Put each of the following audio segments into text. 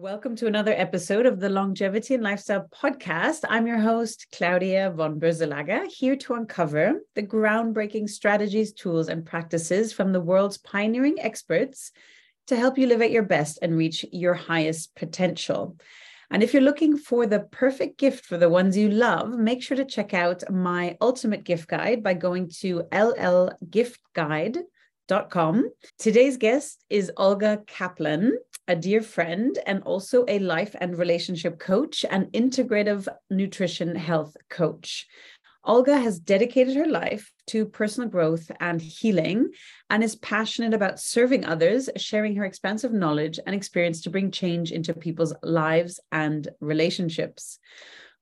Welcome to another episode of the Longevity and Lifestyle Podcast. I'm your host, Claudia von Boeselager, here to uncover the groundbreaking strategies, tools, and practices from the world's pioneering experts to help you live at your best and reach your highest potential. And if you're looking for the perfect gift for the ones you love, make sure to check out my ultimate gift guide by going to llgiftguide.com. Today's guest is Olga Kaplan a dear friend, and also a life and relationship coach and integrative nutrition health coach. Olga has dedicated her life to personal growth and healing and is passionate about serving others, sharing her expansive knowledge and experience to bring change into people's lives and relationships.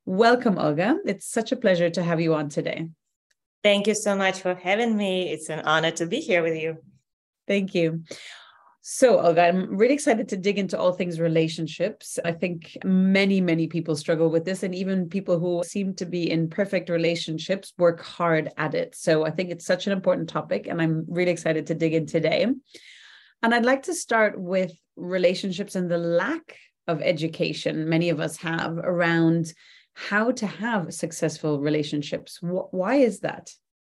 Welcome, Olga. It's such a pleasure to have you on today. Thank you so much for having me. It's an honor to be here with you. Thank you. So, Olga, I'm really excited to dig into all things relationships. I think many, many people struggle with this, and even people who seem to be in perfect relationships work hard at it. So, I think it's such an important topic, and I'm really excited to dig in today. And I'd like to start with relationships and the lack of education many of us have around how to have successful relationships. Why is that?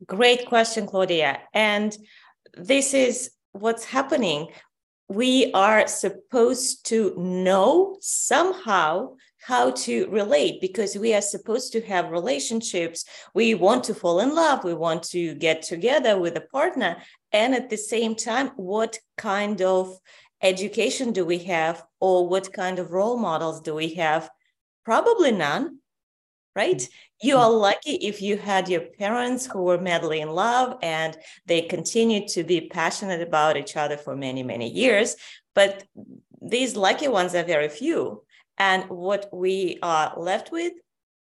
Great question, Claudia. And this is what's happening we are supposed to know somehow how to relate because we are supposed to have relationships. We want to fall in love, we want to get together with a partner. And at the same time, what kind of education do we have, or what kind of role models do we have? Probably none right? Mm-hmm. You are lucky if you had your parents who were madly in love and they continued to be passionate about each other for many, many years. But these lucky ones are very few. And what we are left with,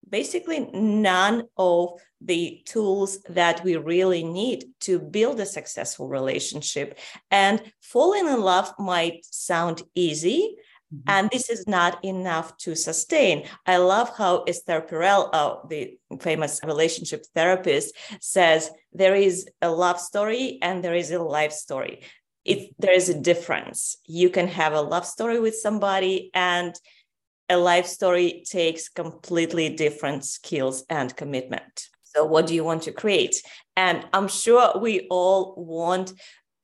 basically none of the tools that we really need to build a successful relationship. And falling in love might sound easy, Mm-hmm. And this is not enough to sustain. I love how Esther Perel, uh, the famous relationship therapist, says there is a love story and there is a life story. If there is a difference, you can have a love story with somebody and a life story takes completely different skills and commitment. So, what do you want to create? And I'm sure we all want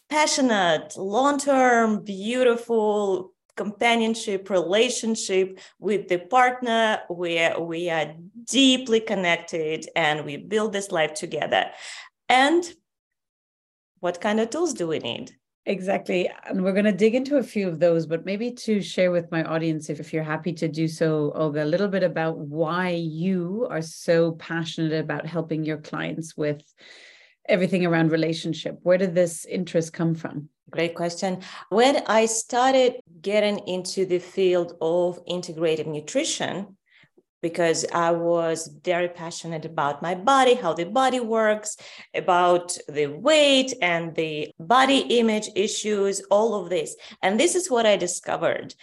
passionate, long term, beautiful, companionship relationship with the partner. Where we are deeply connected and we build this life together. And what kind of tools do we need? Exactly. And we're going to dig into a few of those, but maybe to share with my audience, if, if you're happy to do so, Olga, a little bit about why you are so passionate about helping your clients with everything around relationship. Where did this interest come from? Great question. When I started getting into the field of integrative nutrition, because I was very passionate about my body, how the body works, about the weight and the body image issues, all of this. And this is what I discovered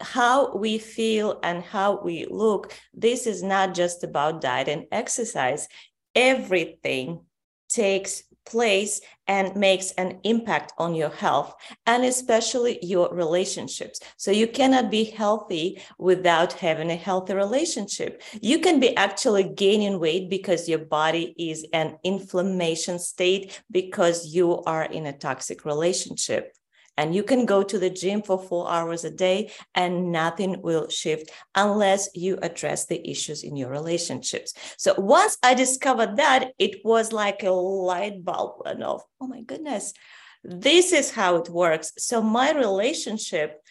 how we feel and how we look. This is not just about diet and exercise, everything takes place and makes an impact on your health and especially your relationships. So you cannot be healthy without having a healthy relationship. You can be actually gaining weight because your body is an inflammation state because you are in a toxic relationship. And you can go to the gym for four hours a day and nothing will shift unless you address the issues in your relationships. So once I discovered that, it was like a light bulb went off. Oh my goodness, this is how it works. So my relationship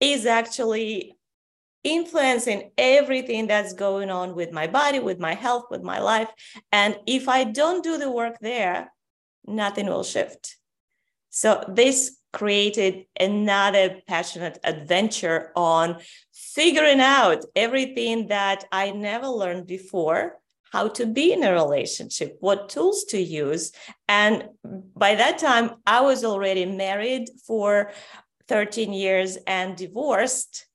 is actually influencing everything that's going on with my body, with my health, with my life. And if I don't do the work there, nothing will shift. So this created another passionate adventure on figuring out everything that I never learned before how to be in a relationship, what tools to use. And by that time, I was already married for 13 years and divorced,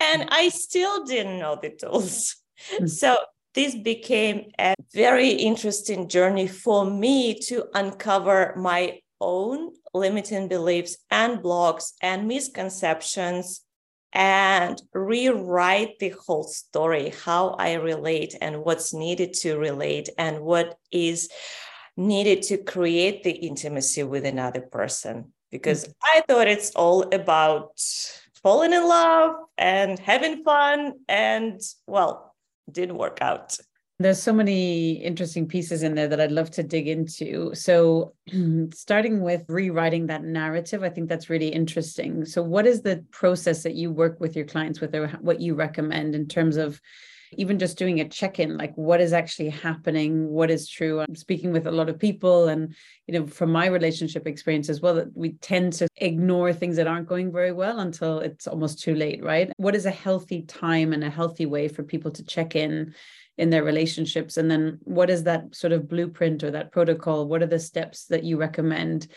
and I still didn't know the tools. Mm-hmm. So this became a very interesting journey for me to uncover my own limiting beliefs and blocks and misconceptions and rewrite the whole story how i relate and what's needed to relate and what is needed to create the intimacy with another person because mm-hmm. i thought it's all about falling in love and having fun and well didn't work out there's so many interesting pieces in there that I'd love to dig into. So, starting with rewriting that narrative, I think that's really interesting. So, what is the process that you work with your clients with, or what you recommend in terms of even just doing a check-in like what is actually happening? What is true? I'm speaking with a lot of people and you know from my relationship experience as well that we tend to ignore things that aren't going very well until it's almost too late right? What is a healthy time and a healthy way for people to check in in their relationships? And then what is that sort of blueprint or that protocol? What are the steps that you recommend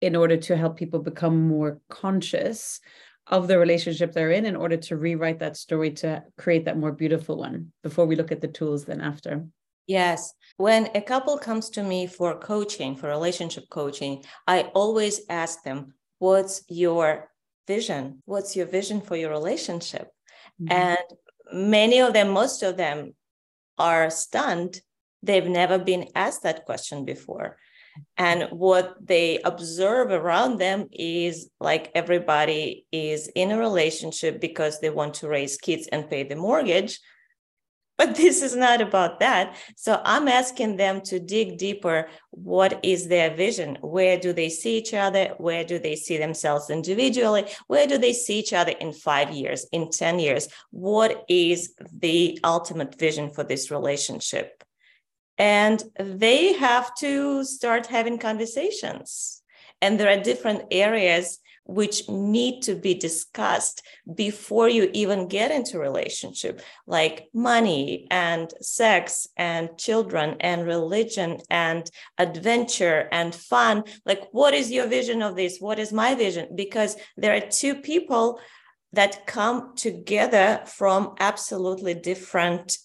in order to help people become more conscious of the relationship they're in in order to rewrite that story to create that more beautiful one before we look at the tools then after yes when a couple comes to me for coaching for relationship coaching i always ask them what's your vision what's your vision for your relationship mm-hmm. and many of them most of them are stunned. They've never been asked that question before. And what they observe around them is like everybody is in a relationship because they want to raise kids and pay the mortgage. But this is not about that. So I'm asking them to dig deeper. What is their vision? Where do they see each other? Where do they see themselves individually? Where do they see each other in five years, in 10 years? What is the ultimate vision for this relationship? And they have to start having conversations. And there are different areas which need to be discussed before you even get into relationship like money and sex and children and religion and adventure and fun. Like what is your vision of this? What is my vision? Because there are two people that come together from absolutely different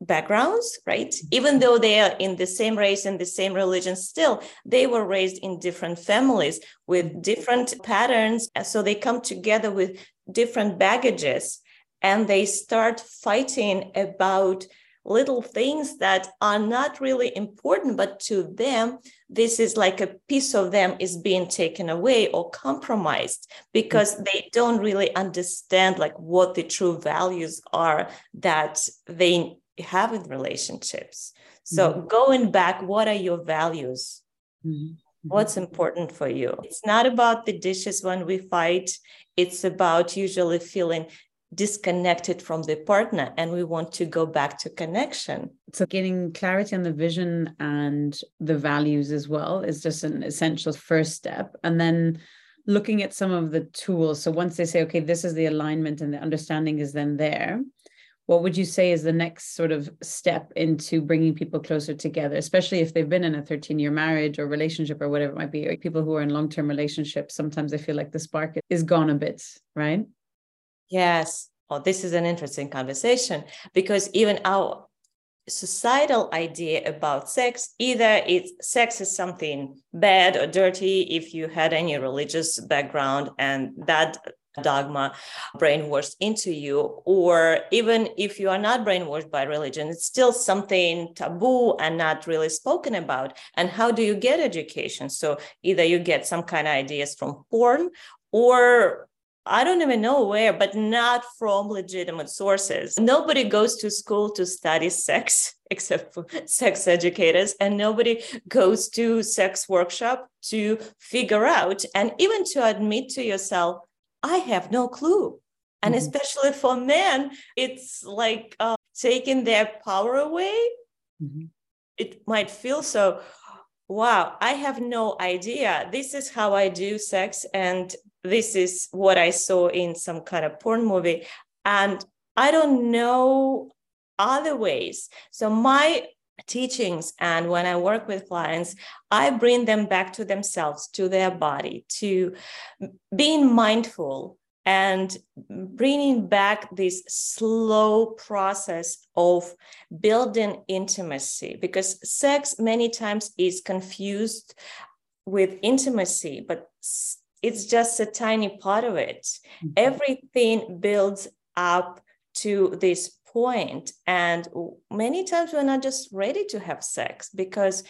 backgrounds, right? Even though they are in the same race and the same religion, still they were raised in different families with different patterns. So they come together with different baggages and they start fighting about little things that are not really important, but to them, this is like a piece of them is being taken away or compromised because mm-hmm. they don't really understand like what the true values are that they have in relationships. So mm-hmm. going back, what are your values? Mm-hmm. What's important for you? It's not about the dishes when we fight. It's about usually feeling disconnected from the partner and we want to go back to connection. So getting clarity on the vision and the values as well is just an essential first step. And then looking at some of the tools. So once they say, okay, this is the alignment and the understanding is then there, what would you say is the next sort of step into bringing people closer together especially if they've been in a 13 year marriage or relationship or whatever it might be or people who are in long term relationships? Sometimes i feel like the spark is gone a bit right? Yes. Well this is an interesting conversation because even our societal idea about sex either it's sex is something bad or dirty if you had any religious background and that dogma brainwashed into you or even if you are not brainwashed by religion it's still something taboo and not really spoken about and how do you get education so either you get some kind of ideas from porn or I don't even know where, but not from legitimate sources. Nobody goes to school to study sex except for sex educators, and nobody goes to sex workshop to figure out and even to admit to yourself, I have no clue. And mm-hmm. especially for men, it's like uh, taking their power away. Mm-hmm. It might feel so, wow, I have no idea. This is how I do sex. And this is what I saw in some kind of porn movie. And I don't know other ways. So my teachings and when i work with clients i bring them back to themselves to their body to being mindful and bringing back this slow process of building intimacy because sex many times is confused with intimacy but it's just a tiny part of it. Mm-hmm. Everything builds up to this point, and many times we're not just ready to have sex because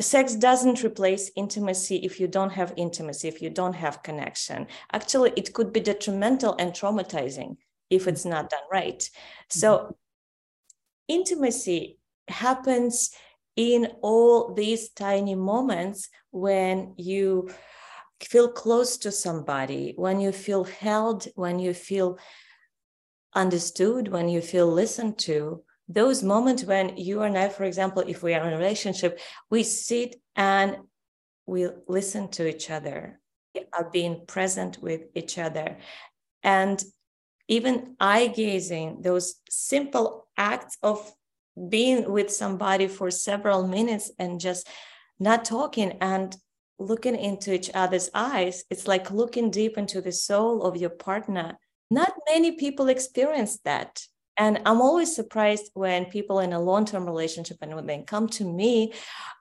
sex doesn't replace intimacy if you don't have intimacy, if you don't have connection. Actually, it could be detrimental and traumatizing if it's not done right. So, mm-hmm. intimacy happens in all these tiny moments when you feel close to somebody, when you feel held, when you feel understood, when you feel listened to. Those moments when you and I, for example, if we are in a relationship, we sit and we listen to each other, are being present with each other. And even eye gazing, those simple acts of being with somebody for several minutes and just not talking and looking into each other's eyes, it's like looking deep into the soul of your partner. Not many people experience that. And I'm always surprised when people in a long term relationship and when they come to me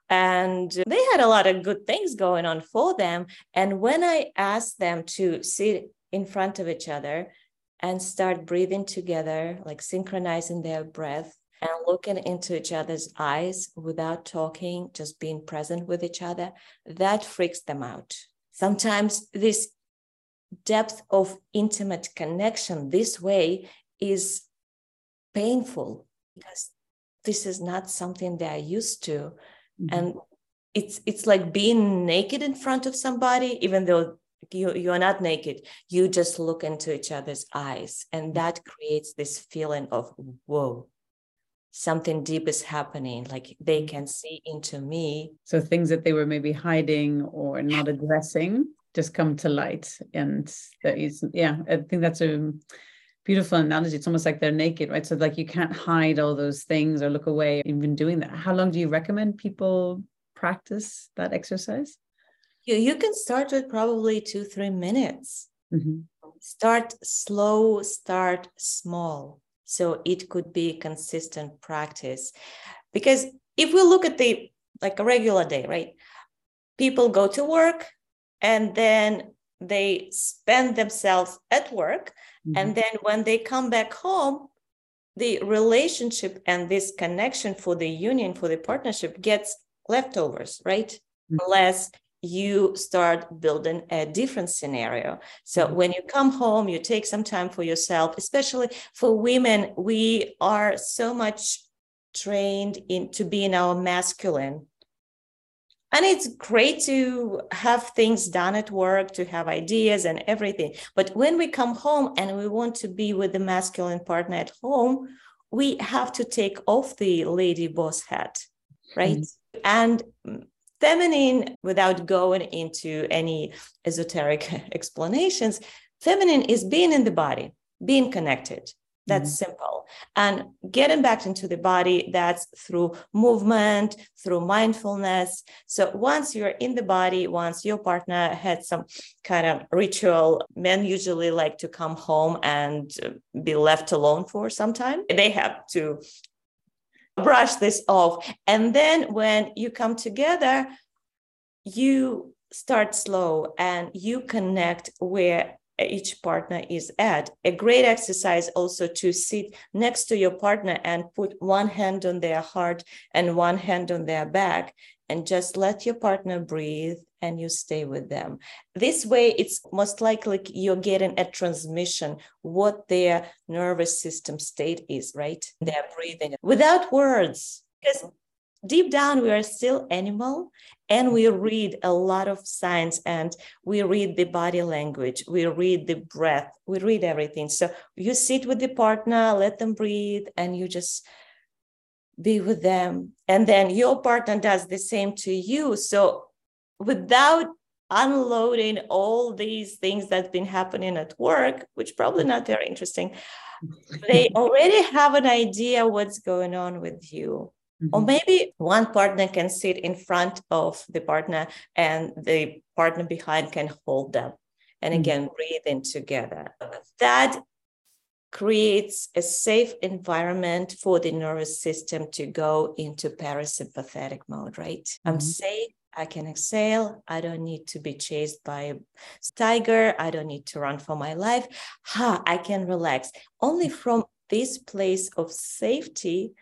and they had a lot of good things going on for them. And when I ask them to sit in front of each other and start breathing together, like synchronizing their breath, and looking into each other's eyes without talking, just being present with each other, that freaks them out. Sometimes this depth of intimate connection this way is painful because this is not something they are used to. Mm-hmm. And it's it's like being naked in front of somebody, even though you you're not naked you just look into each other's eyes and mm-hmm. that creates this feeling of whoa something deep is happening like they mm. can see into me so things that they were maybe hiding or not addressing just come to light. And that is yeah i think that's a beautiful analogy. It's almost like they're naked right? So like you can't hide all those things or look away even doing that. How long do you recommend people practice that exercise? You, you can start with probably two three minutes. Mm-hmm. start slow start small. So it could be consistent practice. Because if we look at the like a regular day, right? People go to work and then they spend themselves at work. Mm-hmm. And then when they come back home, the relationship and this connection for the union, for the partnership gets leftovers, right? Mm-hmm. Unless you start building a different scenario. So mm-hmm. when you come home, you take some time for yourself, especially for women, we are so much trained in to be in our masculine. And it's great to have things done at work, to have ideas and everything. But when we come home and we want to be with the masculine partner at home, we have to take off the lady boss hat, right? Mm-hmm. And feminine, without going into any esoteric explanations, feminine is being in the body, being connected. That's mm-hmm. simple. And getting back into the body, that's through movement, through mindfulness. So once you're in the body, once your partner had some kind of ritual, men usually like to come home and be left alone for some time. They have to brush this off. And then when you come together, you start slow and you connect where each partner is at. A great exercise also to sit next to your partner and put one hand on their heart and one hand on their back and just let your partner breathe and you stay with them. This way, it's most likely you're getting a transmission what their nervous system state is, right? They're breathing without words. Because deep down, we are still animal and we read a lot of signs and we read the body language, we read the breath, we read everything. So you sit with the partner, let them breathe, and you just be with them. And then your partner does the same to you. So without unloading all these things that's been happening at work, which probably not very interesting, they already have an idea what's going on with you. Mm-hmm. Or maybe one partner can sit in front of the partner and the partner behind can hold them. And mm-hmm. again, breathing together. That creates a safe environment for the nervous system to go into parasympathetic mode, right? Mm-hmm. I'm safe. I can exhale. I don't need to be chased by a tiger. I don't need to run for my life. Ha, I can relax. Only from this place of safety,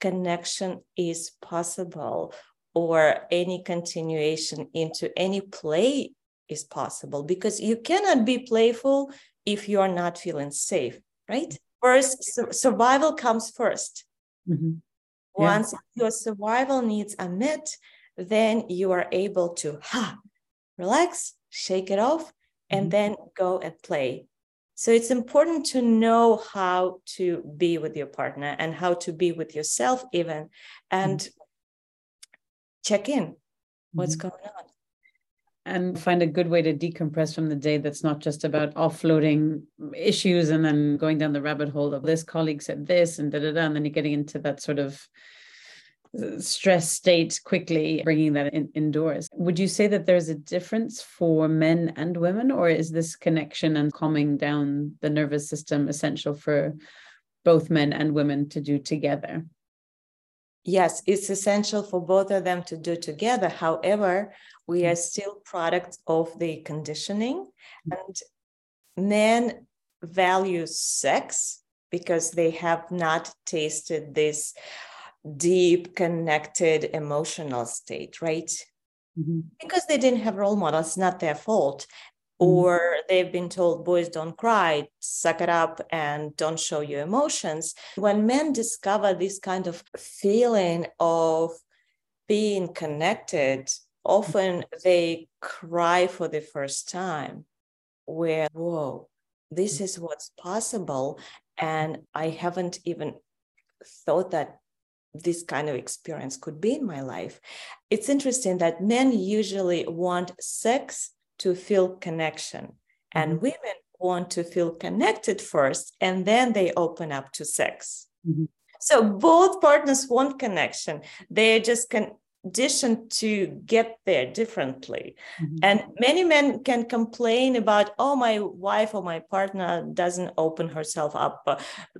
connection is possible, or any continuation into any play is possible because you cannot be playful if you are not feeling safe, right? First, su- survival comes 1st mm-hmm. yeah. Once your survival needs are met, then you are able to ha, relax, shake it off, and mm-hmm. then go and play. So it's important to know how to be with your partner and how to be with yourself, even, and mm-hmm. check in what's mm-hmm. going on and find a good way to decompress from the day that's not just about offloading issues and then going down the rabbit hole of this colleague said this and da da da, and then you're getting into that sort of stress state quickly, bringing that in, indoors. Would you say that there's a difference for men and women, or is this connection and calming down the nervous system essential for both men and women to do together? yes, it's essential for both of them to do together. However, we are mm. still products of the conditioning, and men value sex because they have not tasted this deep, connected emotional state, right? Mm-hmm. Because they didn't have role models, not their fault. Mm-hmm. or they've been told boys don't cry suck it up and don't show your emotions when men discover this kind of feeling of being connected often they cry for the first time where whoa this is what's possible and i haven't even thought that this kind of experience could be in my life it's interesting that men usually want sex to feel connection. And mm-hmm. women want to feel connected first, and then they open up to sex. Mm-hmm. So both partners want connection. They're just conditioned to get there differently. Mm-hmm. And many men can complain about, oh, my wife or my partner doesn't open herself up, uh,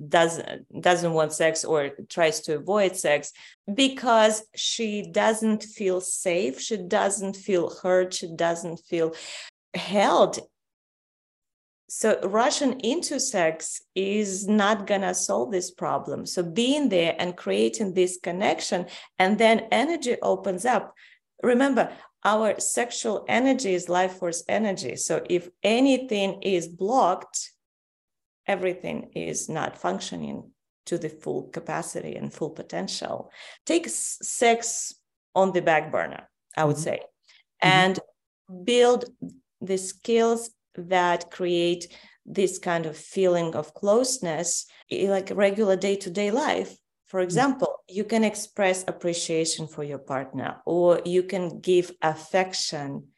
doesn't doesn't want sex or tries to avoid sex because she doesn't feel safe. She doesn't feel hurt, She doesn't feel held so russian into sex is not going to solve this problem so being there and creating this connection and then energy opens up remember our sexual energy is life force energy so if anything is blocked everything is not functioning to the full capacity and full potential take sex on the back burner i would mm-hmm. say mm-hmm. and build the skills that create this kind of feeling of closeness, like regular day to day life. For mm-hmm. example, you can express appreciation for your partner or you can give affection.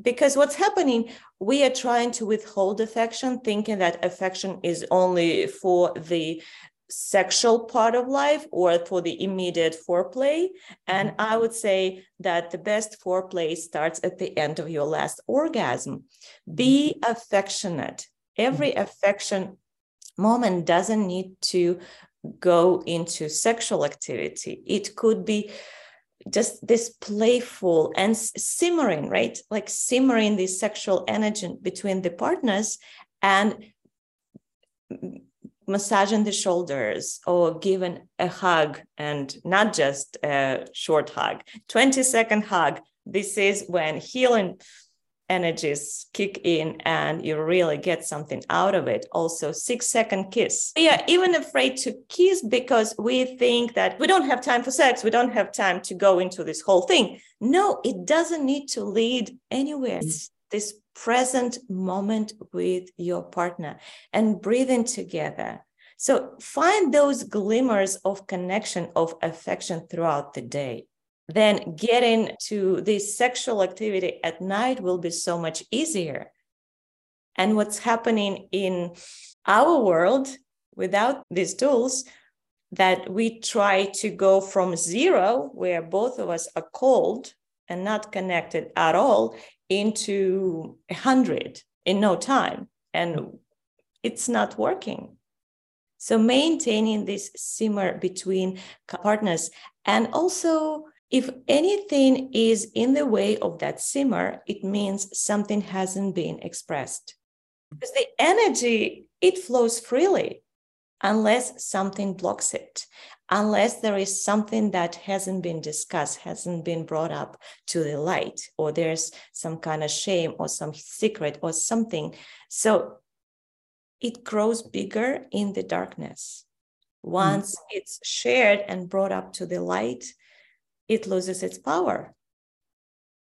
Because what's happening, we are trying to withhold affection, thinking that affection is only for the sexual part of life or for the immediate foreplay. And mm-hmm. I would say that the best foreplay starts at the end of your last orgasm. Be mm-hmm. affectionate. Every mm-hmm. affection moment doesn't need to go into sexual activity, it could be just this playful and simmering, right? Like simmering this sexual energy between the partners and massaging the shoulders or giving a hug and not just a short hug 20 second hug. This is when healing energies kick in and you really get something out of it. Also six second kiss. We are even afraid to kiss because we think that we don't have time for sex. We don't have time to go into this whole thing. No it doesn't need to lead anywhere. It's this present moment with your partner and breathing together. So find those glimmers of connection, of affection throughout the day. Then getting to this sexual activity at night will be so much easier. And what's happening in our world without these tools, that we try to go from zero, where both of us are cold and not connected at all, into a hundred in no time and it's not working So maintaining this simmer between partners and also if anything is in the way of that simmer, it means something hasn't been expressed. Because the energy, it flows freely unless something blocks it, unless there is something that hasn't been discussed, hasn't been brought up to the light, or there's some kind of shame or some secret or something. So it grows bigger in the darkness. Once mm. it's shared and brought up to the light, it loses its power.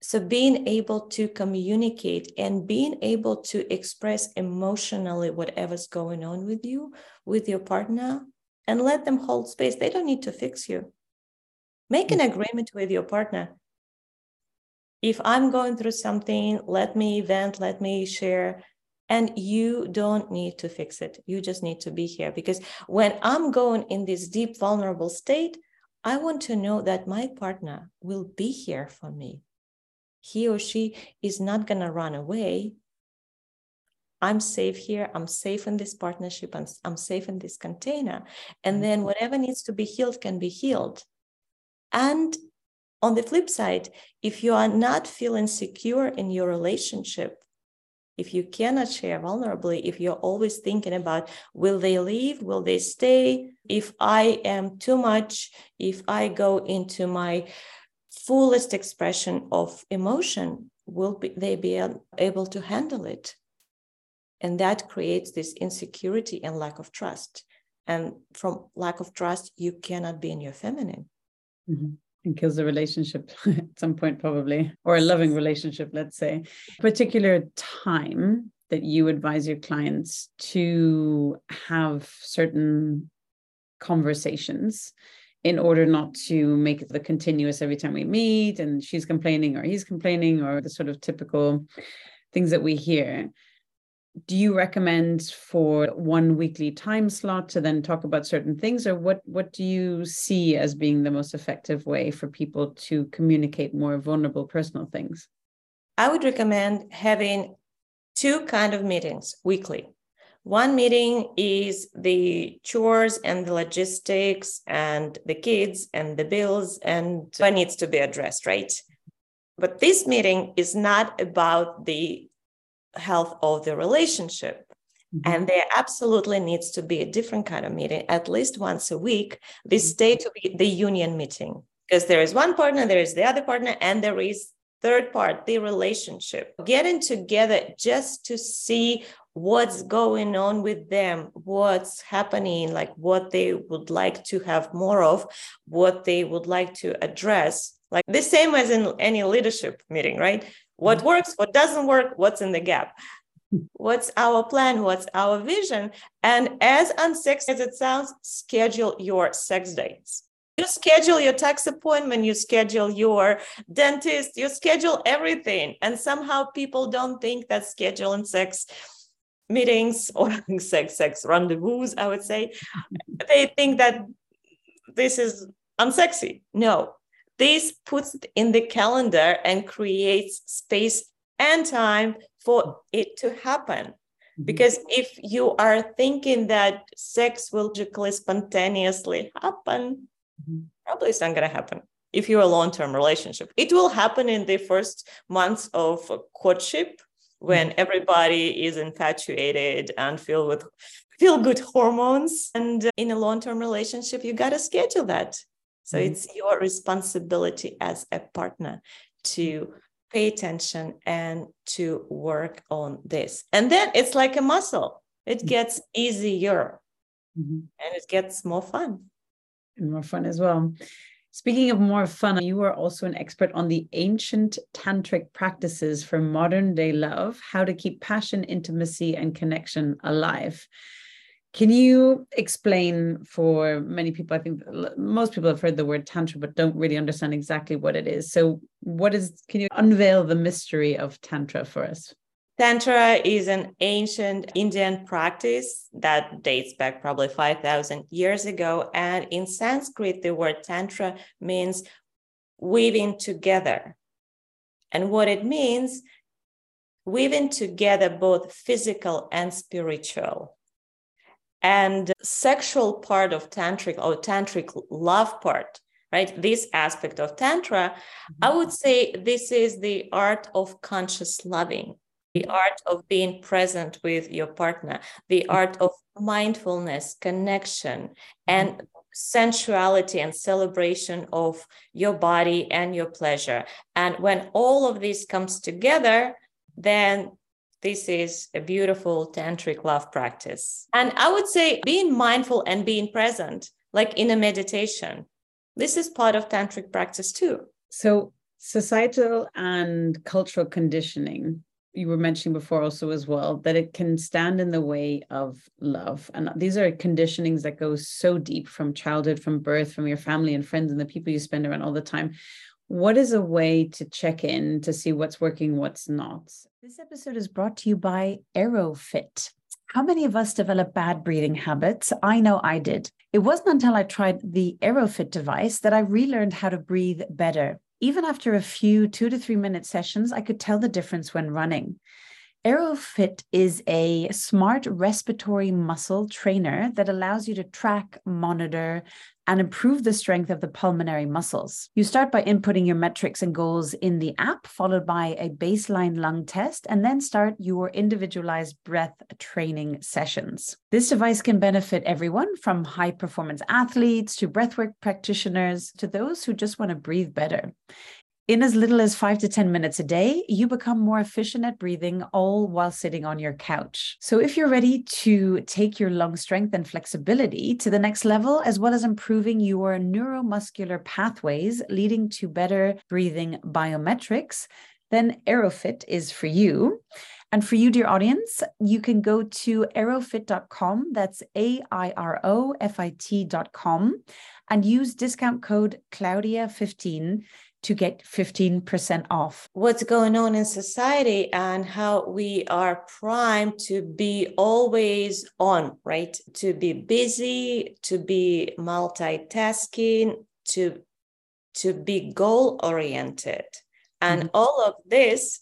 So, being able to communicate and being able to express emotionally whatever's going on with you, with your partner, and let them hold space. They don't need to fix you. Make an mm. agreement with your partner. If I'm going through something, let me vent, let me share. And you don't need to fix it. You just need to be here. Because when I'm going in this deep, vulnerable state, I want to know that my partner will be here for me. He or she is not going to run away. I'm safe here. I'm safe in this partnership. I'm, I'm safe in this container. And then mm-hmm. whatever needs to be healed can be healed. And on the flip side, if you are not feeling secure in your relationship, if you cannot share vulnerably, if you're always thinking about will they leave, will they stay, if I am too much, if I go into my fullest expression of emotion, will be, they be able to handle it? And that creates this insecurity and lack of trust. And from lack of trust, you cannot be in your feminine. Mm-hmm and kills the relationship at some point probably or a loving relationship let's say particular time that you advise your clients to have certain conversations in order not to make it the continuous every time we meet and she's complaining or he's complaining or the sort of typical things that we hear do you recommend for one weekly time slot to then talk about certain things or what what do you see as being the most effective way for people to communicate more vulnerable personal things? I would recommend having two kind of meetings weekly. One meeting is the chores and the logistics and the kids and the bills and what needs to be addressed right? But this meeting is not about the health of the relationship. Mm-hmm. And there absolutely needs to be a different kind of meeting, at least once a week. This mm-hmm. to be the union meeting because there is one partner, there is the other partner, and there is third part, the relationship. Getting together just to see what's going on with them, what's happening, like what they would like to have more of, what they would like to address. Like the same as in any leadership meeting, right? What mm-hmm. works what doesn't work what's in the gap? What's our plan? What's our vision? And as unsexy as it sounds schedule your sex dates. You schedule your tax appointment you schedule your dentist you schedule everything. And somehow people don't think that scheduling sex meetings or sex sex rendezvous i would say they think that this is unsexy. No this puts it in the calendar and creates space and time for it to happen. Mm-hmm. Because if you are thinking that sex will magically spontaneously happen, mm-hmm. probably it's not going to happen. If you're a long term relationship, it will happen in the first months of courtship when mm-hmm. everybody is infatuated and filled with feel good hormones. And in a long term relationship, you got to schedule that. So mm-hmm. it's your responsibility as a partner to pay attention and to work on this. And then it's like a muscle, it mm-hmm. gets easier mm-hmm. and it gets more fun. And more fun as well. Speaking of more fun, you are also an expert on the ancient tantric practices for modern day love, how to keep passion, intimacy, and connection alive. Can you explain for many people? I think most people have heard the word tantra, but don't really understand exactly what it is. So, what is, can you unveil the mystery of tantra for us? Tantra is an ancient Indian practice that dates back probably 5,000 years ago. And in Sanskrit, the word tantra means weaving together. And what it means, weaving together both physical and spiritual And sexual part of tantric or tantric love part, right? This aspect of tantra, mm-hmm. I would say this is the art of conscious loving, the art of being present with your partner, the art of mindfulness, connection, and sensuality and celebration of your body and your pleasure. And when all of this comes together, then this is a beautiful tantric love practice. And I would say being mindful and being present, like in a meditation, this is part of tantric practice too. So, societal and cultural conditioning you were mentioning before also as well that it can stand in the way of love and these are conditionings that go so deep from childhood from birth from your family and friends and the people you spend around all the time what is a way to check in to see what's working, what's not? This episode is brought to you by Airofit. How many of us develop bad breathing habits? I know I did. It wasn't until I tried the Airofit device that I relearned how to breathe better. Even after a few two to three minute sessions, I could tell the difference when running. Airofit is a smart respiratory muscle trainer that allows you to track, monitor, and improve the strength of the pulmonary muscles. You start by inputting your metrics and goals in the app, followed by a baseline lung test, and then start your individualized breath training sessions. This device can benefit everyone from high performance athletes to breathwork practitioners to those who just want to breathe better. In as little as five to 10 minutes a day, you become more efficient at breathing, all while sitting on your couch. So, if you're ready to take your lung strength and flexibility to the next level, as well as improving your neuromuscular pathways leading to better breathing biometrics, then Airofit is for you. And for you, dear audience, you can go to airofit.com. That's A I R O F I T.com and use discount code Claudia15 to get 15% off. What's going on in society and how we are primed to be always on, right? To be busy, to be multitasking, to to be goal oriented. And mm-hmm. all of this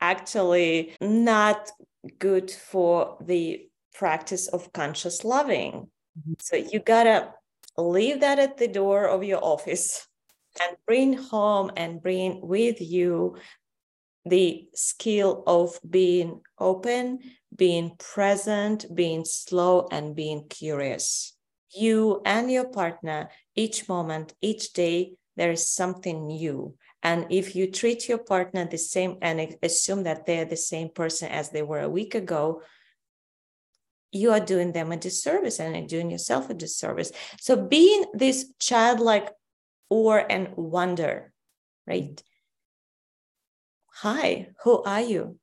actually not good for the practice of conscious loving. Mm-hmm. So you got to leave that at the door of your office and bring home and bring with you the skill of being open, being present, being slow, and being curious. You and your partner, each moment, each day, there is something new. And if you treat your partner the same and assume that they're the same person as they were a week ago, you are doing them a disservice and doing yourself a disservice. So, being this childlike awe and wonder, right? Hi, who are you?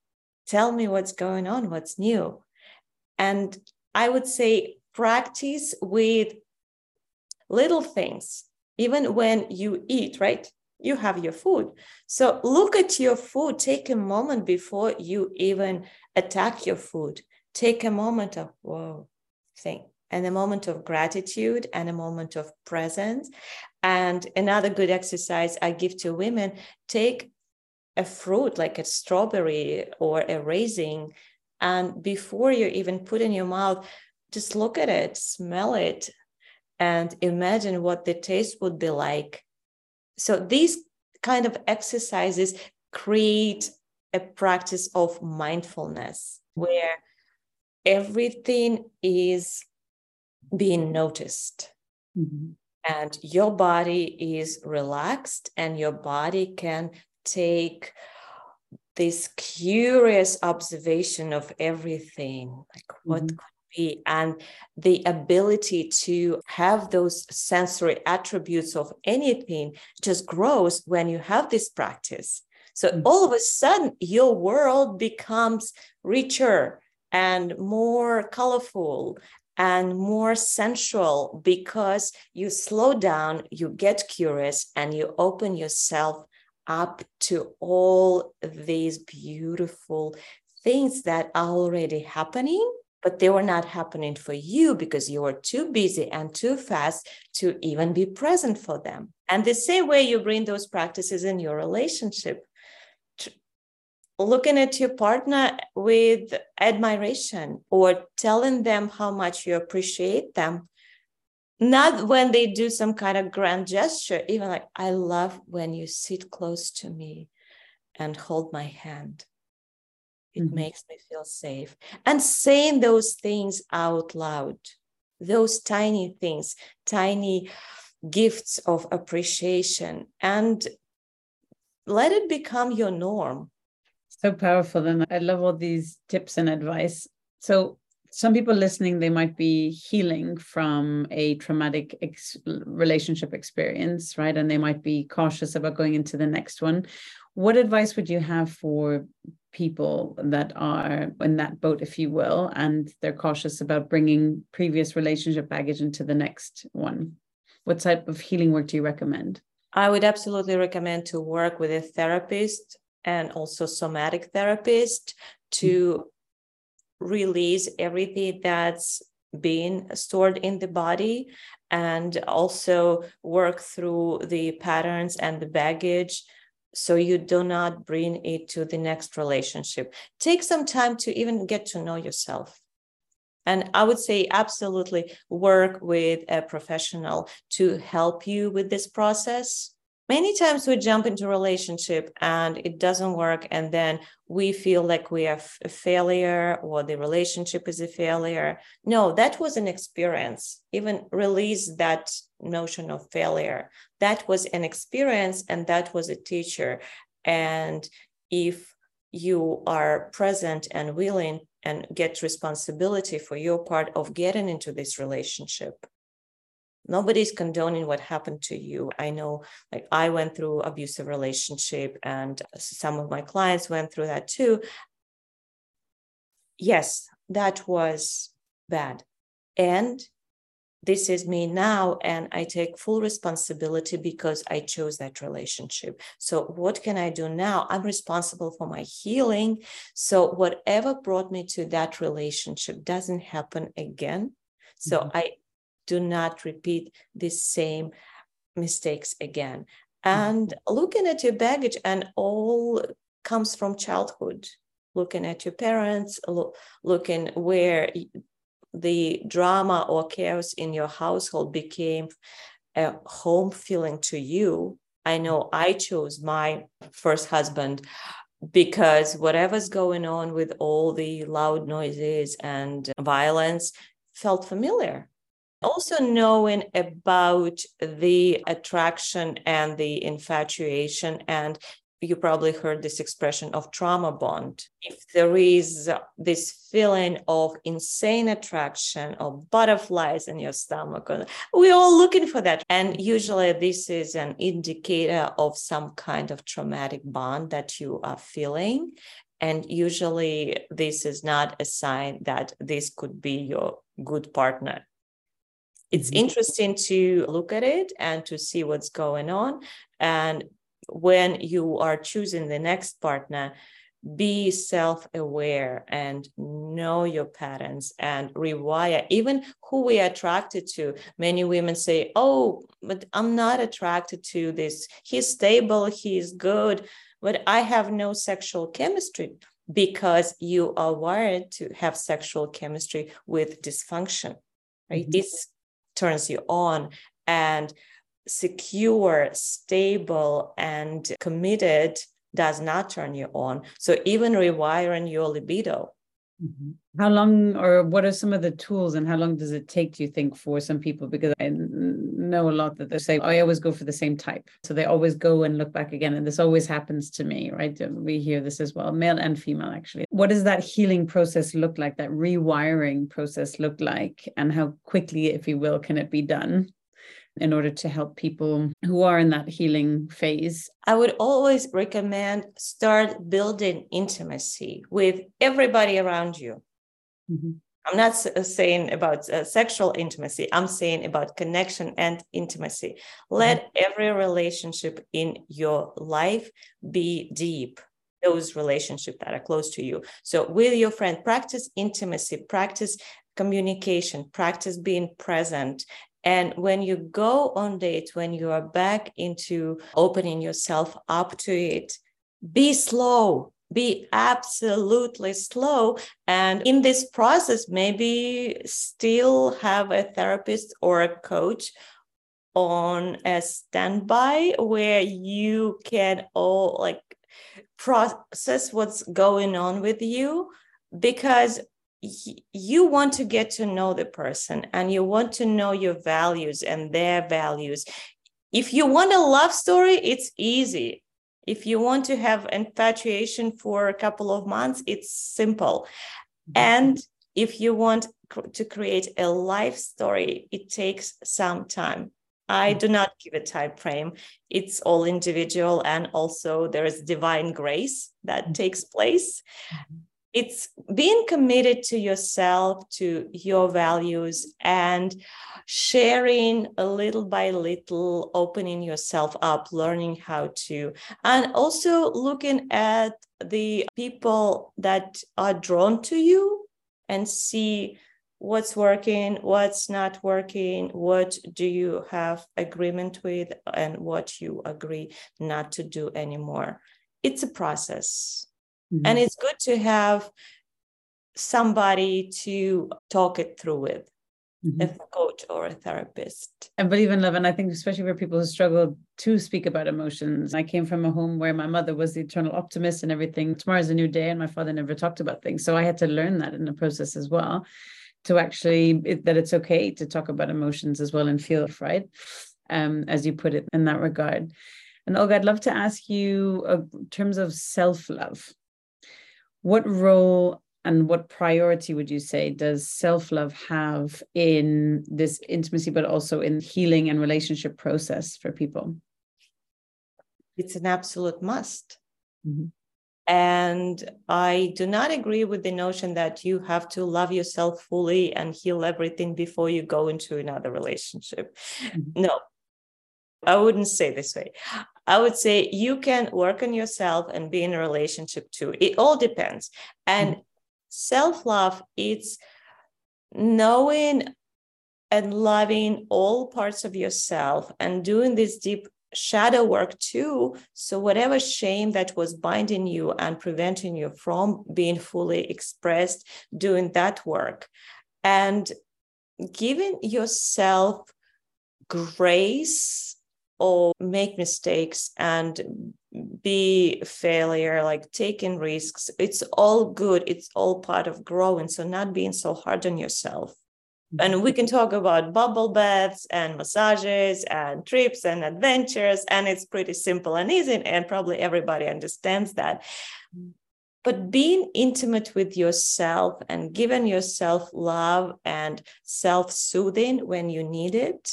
Tell me what's going on, what's new. And I would say practice with little things, even when you eat, right? You have your food. So look at your food. Take a moment before you even attack your food. Take a moment of, whoa, think and a moment of gratitude and a moment of presence. And another good exercise I give to women take a fruit like a strawberry or a raisin, and before you even put in your mouth, just look at it, smell it, and imagine what the taste would be like. So these kind of exercises create a practice of mindfulness where everything is being noticed. Mm-hmm. And your body is relaxed, and your body can take this curious observation of everything like what mm-hmm. could be and the ability to have those sensory attributes of anything just grows when you have this practice so mm-hmm. all of a sudden your world becomes richer and more colorful and more sensual because you slow down, you get curious, and you open yourself up to all these beautiful things that are already happening, but they were not happening for you because you were too busy and too fast to even be present for them. And the same way you bring those practices in your relationship. Looking at your partner with admiration or telling them how much you appreciate them. Not when they do some kind of grand gesture even like i love when you sit close to me and hold my hand. It mm-hmm. makes me feel safe. And saying those things out loud those tiny things tiny gifts of appreciation and let it become your norm so powerful. And I love all these tips and advice. So, some people listening, they might be healing from a traumatic ex- relationship experience, right? And they might be cautious about going into the next one. What advice would you have for people that are in that boat, if you will, and they're cautious about bringing previous relationship baggage into the next one? What type of healing work do you recommend? I would absolutely recommend to work with a therapist and also somatic therapist to mm-hmm. release everything that's been stored in the body and also work through the patterns and the baggage so you do not bring it to the next relationship. Take some time to even get to know yourself. And i would say absolutely work with a professional to help you with this process many times we jump into relationship and it doesn't work and then we feel like we have a failure or the relationship is a failure. No that was an experience. Even release that notion of failure. That was an experience and that was a teacher. And if you are present and willing and get responsibility for your part of getting into this relationship nobody's condoning what happened to you. I know like i went through abusive relationship and some of my clients went through that too. Yes that was bad. And this is me now and i take full responsibility because i chose that relationship. So what can i do now? I'm responsible for my healing. So whatever brought me to that relationship doesn't happen again. So mm-hmm. i do not repeat the same mistakes again. And mm-hmm. looking at your baggage, and all comes from childhood, looking at your parents, lo- looking where the drama or chaos in your household became a home feeling to you. I know I chose my first husband because whatever's going on with all the loud noises and violence felt familiar also knowing about the attraction and the infatuation and you probably heard this expression of trauma bond. If there is this feeling of insane attraction or butterflies in your stomach, uh, we're all looking for that. And usually, this is an indicator of some kind of traumatic bond that you are feeling. And usually, this is not a sign that this could be your good partner it's mm-hmm. interesting to look at it and to see what's going on and when you are choosing the next partner be self-aware and know your patterns and rewire even who we are attracted to many women say oh but i'm not attracted to this he's stable he's good but i have no sexual chemistry because you are wired to have sexual chemistry with dysfunction right mm-hmm. this turns you on and secure stable and committed does not turn you on. So even rewiring your libido mm-hmm. how long or what are some of the tools and how long does it take do you think for some people? Because i know a lot that they say i always go for the same type. So they always go and look back again and this always happens to me right? We hear this as well male and female actually. What does that healing process look like that rewiring process look like and how quickly if you will can it be done in order to help people who are in that healing phase? I would always recommend start building intimacy with everybody around you. Mm-hmm. I'm not saying about uh, sexual intimacy. I'm saying about connection and intimacy. Let mm-hmm. every relationship in your life be deep. Those relationships that are close to you. So, with your friend, practice intimacy, practice communication, practice being present. And when you go on dates, when you are back into opening yourself up to it, be slow be absolutely slow. And in this process maybe still have a therapist or a coach on a standby where you can all like process what's going on with you. Because you want to get to know the person and you want to know your values and their values if you want a love story it's easy if you want to have infatuation for a couple of months it's simple mm-hmm. and if you want to create a life story it takes some time i mm-hmm. do not give a time frame it's all individual and also there is divine grace that mm-hmm. takes place it's being committed to yourself to your values and sharing a little by little opening yourself up learning how to and also looking at the people that are drawn to you and see what's working what's not working what do you have agreement with and what you agree not to do anymore. It's a process Mm-hmm. And it's good to have somebody to talk it through with. Mm-hmm. a coach or a therapist. I believe in love. And I think, especially for people who struggle to speak about emotions, I came from a home where my mother was the eternal optimist and everything. Tomorrow's a new day. And my father never talked about things. So I had to learn that in the process as well to actually, it, that it's okay to talk about emotions as well and feel right? Um, as you put it in that regard. And Olga, I'd love to ask you uh, in terms of self love what role and what priority would you say does self-love have in this intimacy but also in healing and relationship process for people it's an absolute must mm-hmm. and i do not agree with the notion that you have to love yourself fully and heal everything before you go into another relationship mm-hmm. no I wouldn't say this way. I would say you can work on yourself and be in a relationship too. It all depends. And mm-hmm. self love, it's knowing and loving all parts of yourself and doing this deep shadow work too. So, whatever shame that was binding you and preventing you from being fully expressed, doing that work and giving yourself grace or make mistakes and be failure like taking risks it's all good. It's all part of growing. So not being so hard on yourself. Mm-hmm. And we can talk about bubble baths and massages and trips and adventures and it's pretty simple and easy and probably everybody understands that. But being intimate with yourself and giving yourself love and self-soothing when you need it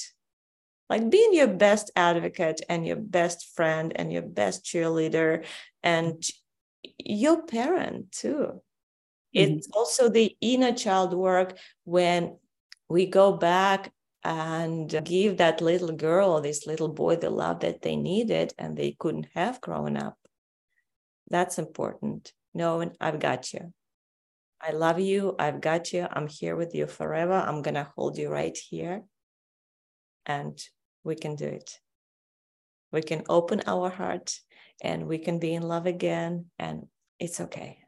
like being your best advocate and your best friend and your best cheerleader and your parent too. Mm-hmm. it's also the inner child work when we go back and give that little girl or this little boy the love that they needed and they couldn't have grown up. That's important knowing i've got you. I love you. I've got you. I'm here with you forever. I'm going to hold you right here. And we can do it. We can open our heart and we can be in love again, and it's okay.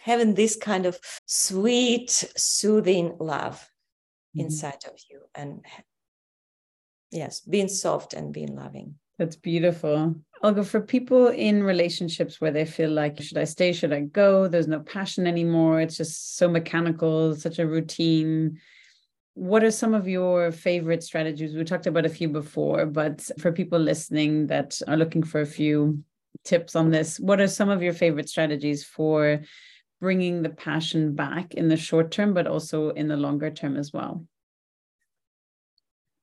Having this kind of sweet, soothing love mm-hmm. inside of you, and yes, being soft and being loving. That's beautiful. Olga, for people in relationships where they feel like, should I stay? Should I go? There's no passion anymore. It's just so mechanical, such a routine what are some of your favorite strategies? We talked about a few before, but for people listening that are looking for a few tips on this, what are some of your favorite strategies for bringing the passion back in the short term, but also in the longer term as well?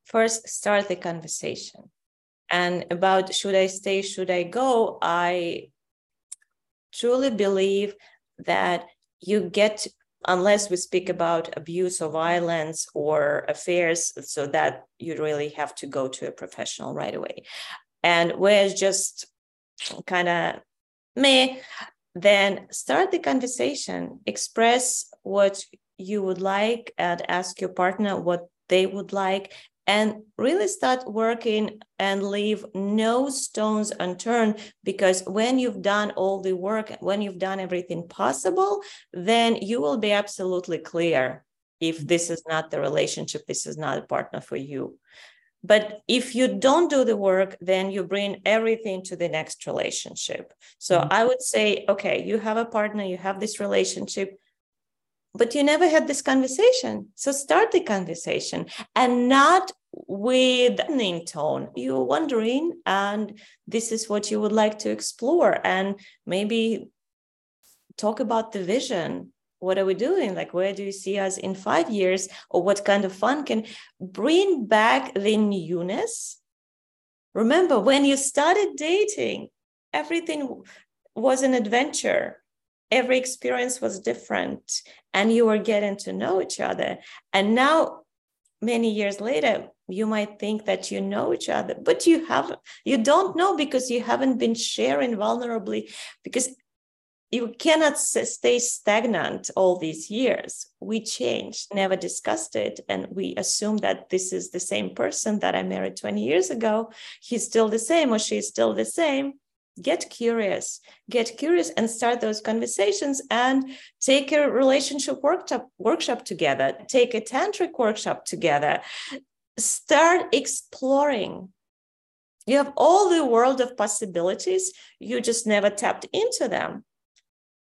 First, start the conversation. And about should I stay, should I go? I truly believe that you get unless we speak about abuse or violence or affairs, so that you really have to go to a professional right away. And where it's just kind of me, then start the conversation, express what you would like, and ask your partner what they would like, and really start working and leave no stones unturned because when you've done all the work when you've done everything possible then you will be absolutely clear if this is not the relationship this is not a partner for you but if you don't do the work then you bring everything to the next relationship so mm-hmm. i would say okay you have a partner you have this relationship but you never had this conversation. So start the conversation and not with name tone. You're wondering, and this is what you would like to explore, and maybe talk about the vision. What are we doing? Like, where do you see us in five years? Or what kind of fun can bring back the newness? Remember, when you started dating, everything was an adventure every experience was different and you were getting to know each other. And now many years later you might think that you know each other but you haven't you don't know because you haven't been sharing vulnerably because you cannot stay stagnant all these years. We changed never discussed it and we assume that this is the same person that i married 20 years ago. He's still the same or she's still the same get curious get curious and start those conversations and take a relationship workshop workshop together take a tantric workshop together. Start exploring. You have all the world of possibilities you just never tapped into them.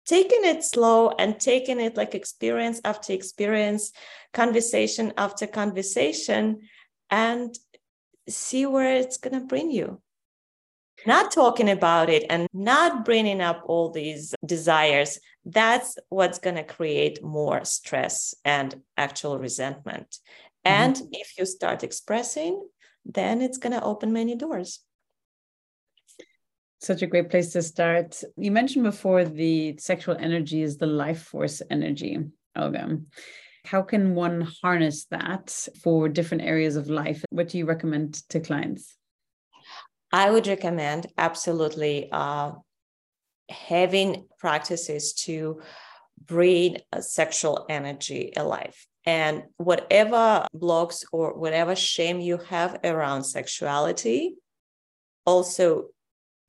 Taking it slow and taking it like experience after experience conversation after conversation and see where it's going to bring you not talking about it and not bringing up all these desires that's what's going to create more stress and actual resentment. Mm-hmm. and if you start expressing then it's going to open many doors. Such a great place to start. You mentioned before the sexual energy is the life force energy olga how can one harness that for different areas of life? What do you recommend to clients I would recommend absolutely uh, having practices to bring sexual energy alive. And whatever blocks or whatever shame you have around sexuality, also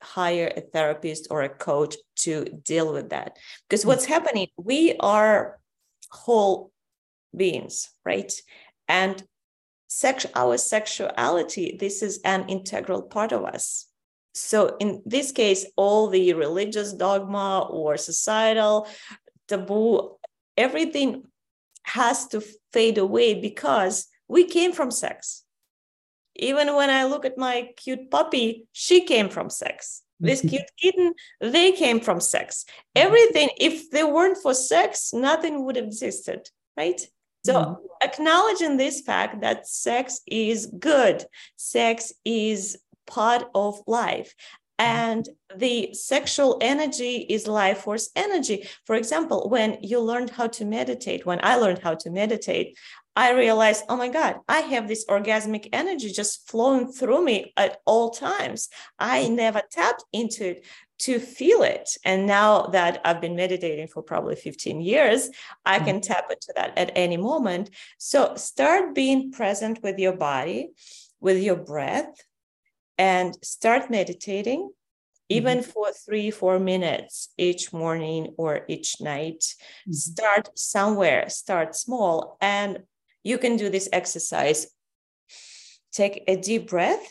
hire a therapist or a coach to deal with that. Because mm. what's happening, we are whole beings, right? And sex, our sexuality, this is an integral part of us. So in this case, all the religious dogma or societal taboo, everything has to fade away because we came from sex. Even when I look at my cute puppy, she came from sex. This cute kitten, they came from sex. Everything, if they weren't for sex, nothing would have existed, right? So mm-hmm. acknowledging this fact that sex is good, sex is part of life. Mm-hmm. And the sexual energy is life force energy. For example, when you learned how to meditate, when I learned how to meditate, I realized, oh my God, I have this orgasmic energy just flowing through me at all times. I never tapped into it to feel it. And now that I've been meditating for probably 15 years, I can mm-hmm. tap into that at any moment. So start being present with your body, with your breath, and start meditating. Even mm-hmm. for three, four minutes each morning or each night, mm-hmm. start somewhere, start small. And you can do this exercise. Take a deep breath,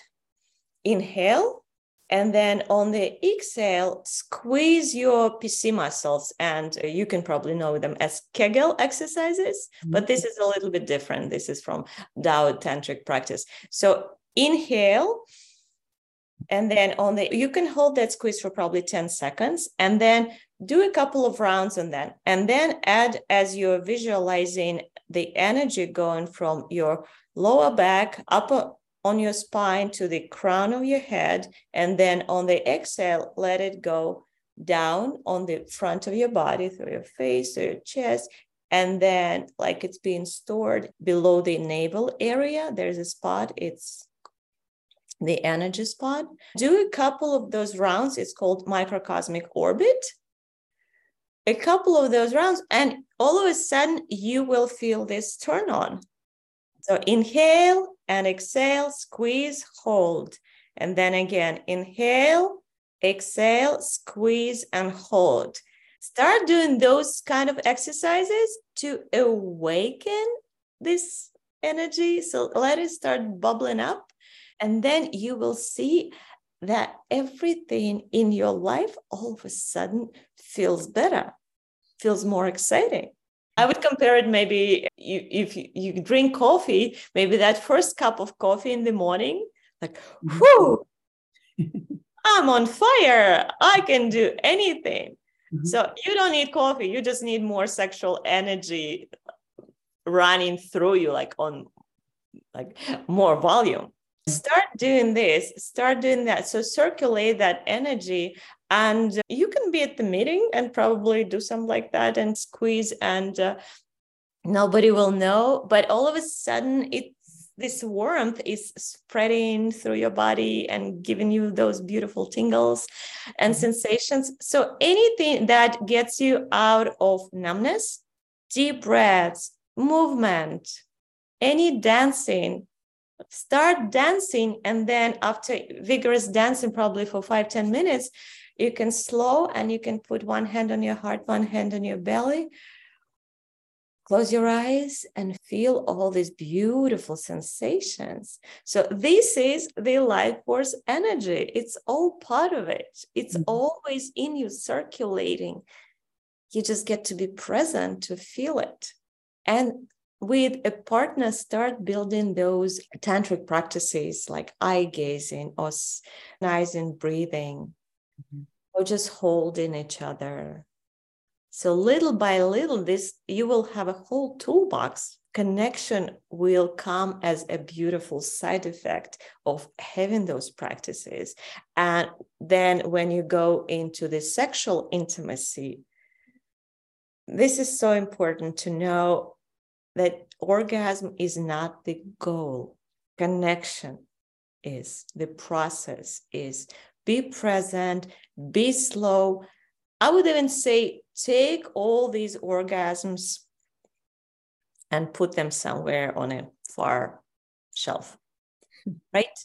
inhale, and then on the exhale, squeeze your PC muscles. And you can probably know them as Kegel exercises, mm-hmm. but this is a little bit different. This is from Tao Tantric practice. So inhale. And then on the, you can hold that squeeze for probably 10 seconds and then do a couple of rounds on that. And then add as you're visualizing the energy going from your lower back, upper on your spine to the crown of your head. And then on the exhale, let it go down on the front of your body through your face, through your chest. And then, like it's being stored below the navel area, there's a spot. It's the energy spot. Do a couple of those rounds. It's called microcosmic orbit. A couple of those rounds, and all of a sudden, you will feel this turn on So inhale and exhale, squeeze, hold. And then again, inhale, exhale, squeeze, and hold. Start doing those kind of exercises to awaken this energy. So let it start bubbling up. And then you will see that everything in your life all of a sudden feels better, feels more exciting. I would compare it maybe you, if you, drink coffee, maybe that first cup of coffee in the morning, like, mm-hmm. whoo, I'm on fire. I can do anything. Mm-hmm. So you don't need coffee. You just need more sexual energy running through you, like on like more volume. Start doing this, start doing that. So circulate that energy and you can be at the meeting and probably do something like that and squeeze and uh, nobody will know. But all of a sudden it's this warmth is spreading through your body and giving you those beautiful tingles and mm-hmm. sensations. So anything that gets you out of numbness deep breaths movement any dancing start dancing. And then after vigorous dancing probably for five ten minutes you can slow and you can put one hand on your heart one hand on your belly. Close your eyes and feel all these beautiful sensations. So this is the life force energy. It's all part of it. It's mm-hmm. always in you circulating. You just get to be present to feel it. And with a partner start building those tantric practices like eye gazing or nice and breathing mm-hmm. or just holding each other. So little by little this you will have a whole toolbox. Connection will come as a beautiful side effect of having those practices. And then when you go into the sexual intimacy this is so important to know that orgasm is not the goal. Connection is the process is be present be slow i would even say take all these orgasms and put them somewhere on a far shelf right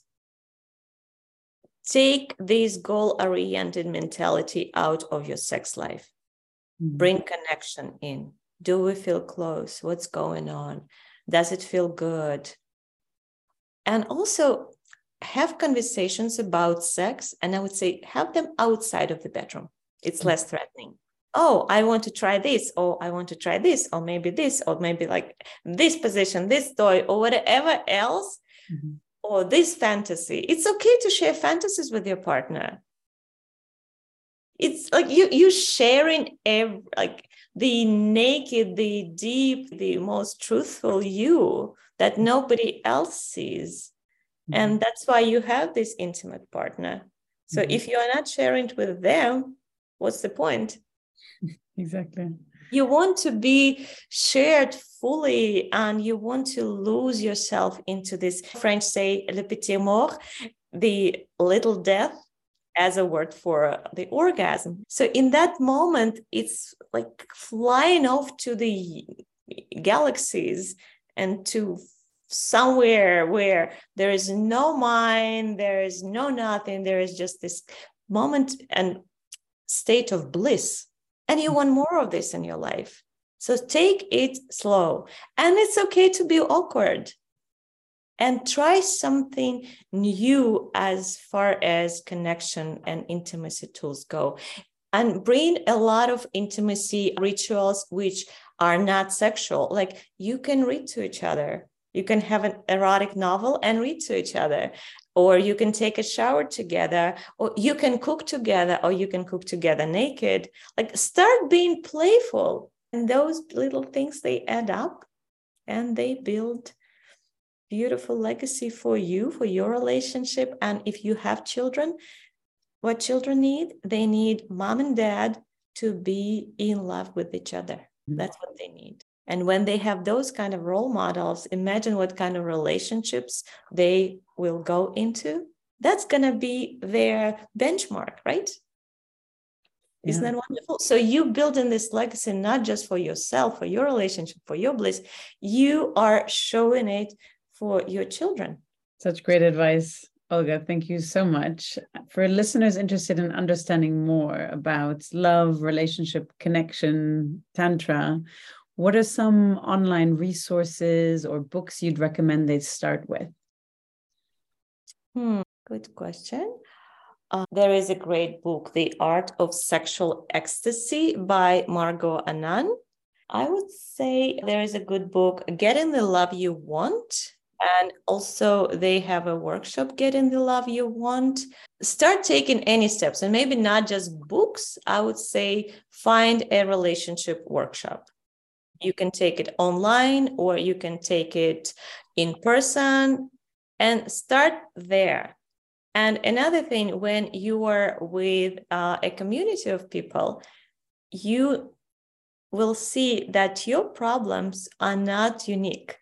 take this goal oriented mentality out of your sex life mm-hmm. bring connection in do we feel close? What's going on? Does it feel good? And also have conversations about sex. And I would say have them outside of the bedroom. It's less threatening. Oh, I want to try this, or I want to try this, or maybe this, or maybe like this position, this toy, or whatever else, mm-hmm. or this fantasy. It's okay to share fantasies with your partner. It's like you you sharing every like the naked, the deep, the most truthful you that mm-hmm. nobody else sees. Mm-hmm. And that's why you have this intimate partner. So mm-hmm. if you are not sharing it with them, what's the point? Exactly. You want to be shared fully and you want to lose yourself into this French say le petit mort, the little death as a word for the orgasm. So in that moment, it's like flying off to the galaxies and to somewhere where there is no mind, there is no nothing, there is just this moment and state of bliss. And you mm. want more of this in your life. So take it slow. And it's okay to be awkward and try something new as far as connection and intimacy tools go and bring a lot of intimacy rituals which are not sexual like you can read to each other you can have an erotic novel and read to each other or you can take a shower together or you can cook together or you can cook together naked like start being playful and those little things they add up and they build beautiful legacy for you, for your relationship. And if you have children, what children need, they need mom and dad to be in love with each other. Mm-hmm. That's what they need. And when they have those kind of role models, imagine what kind of relationships they will go into. That's going to be their benchmark, right? Isn't that wonderful? So you building this legacy not just for yourself, for your relationship, for your bliss. You are showing it for your children. Such great advice. Olga, thank you so much. For listeners interested in understanding more about love, relationship, connection, Tantra, what are some online resources or books you'd recommend they start with? Hmm, good question. Uh, there is a great book, The Art of Sexual Ecstasy by Margot Anand. I would say there is a good book, Getting the Love You Want. And also, they have a workshop, Getting the Love You Want. Start taking any steps, and maybe not just books. I would say find a relationship workshop. You can take it online or you can take it in person and start there and another thing, when you are with uh, a community of people, you will see that your problems are not unique.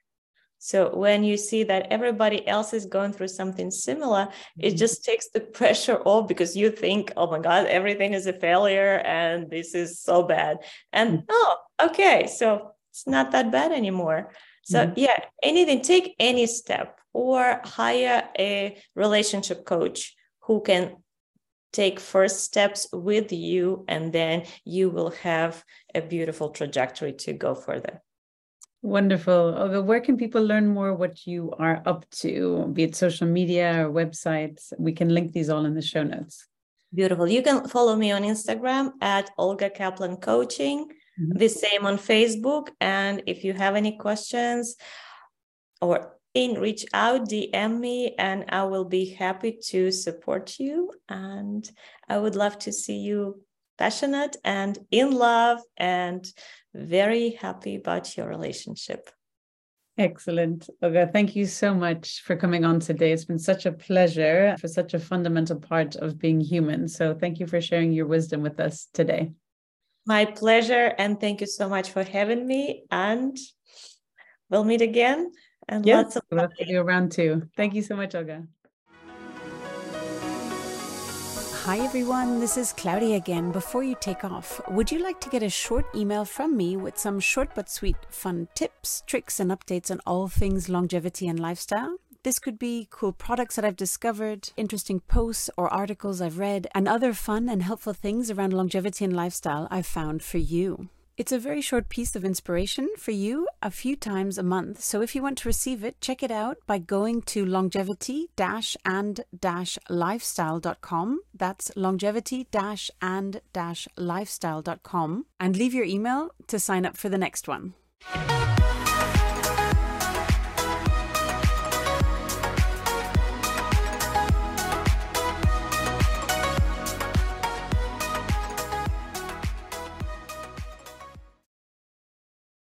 So when you see that everybody else is going through something similar, it mm-hmm. just takes the pressure off because you think, oh my God, everything is a failure and this is so bad. And mm-hmm. oh, okay, so it's not that bad anymore. So mm-hmm. yeah, anything, take any step or hire a relationship coach who can take first steps with you and then you will have a beautiful trajectory to go further wonderful. Olga, where can people learn more what you are up to be it social media or websites? We can link these all in the show notes. Beautiful. You can follow me on instagram at olga kaplan coaching mm-hmm. the same on facebook. And if you have any questions or in, reach out, DM me, and I will be happy to support you. And I would love to see you passionate and in love and very happy about your relationship. Excellent. Olga, thank you so much for coming on today. It's been such a pleasure for such a fundamental part of being human. So thank you for sharing your wisdom with us today. My pleasure. And thank you so much for having me. And we'll meet again and yes, lots of love to you around too. Thank you so much, Olga. Hi everyone, this is Claudia again. Before you take off, would you like to get a short email from me with some short but sweet fun tips, tricks, and updates on all things longevity and lifestyle? This could be cool products that I've discovered, interesting posts or articles I've read, and other fun and helpful things around longevity and lifestyle I've found for you. It's a very short piece of inspiration for you a few times a month. So if you want to receive it, check it out by going to longevity and lifestyle.com. That's longevity and lifestyle.com and leave your email to sign up for the next one.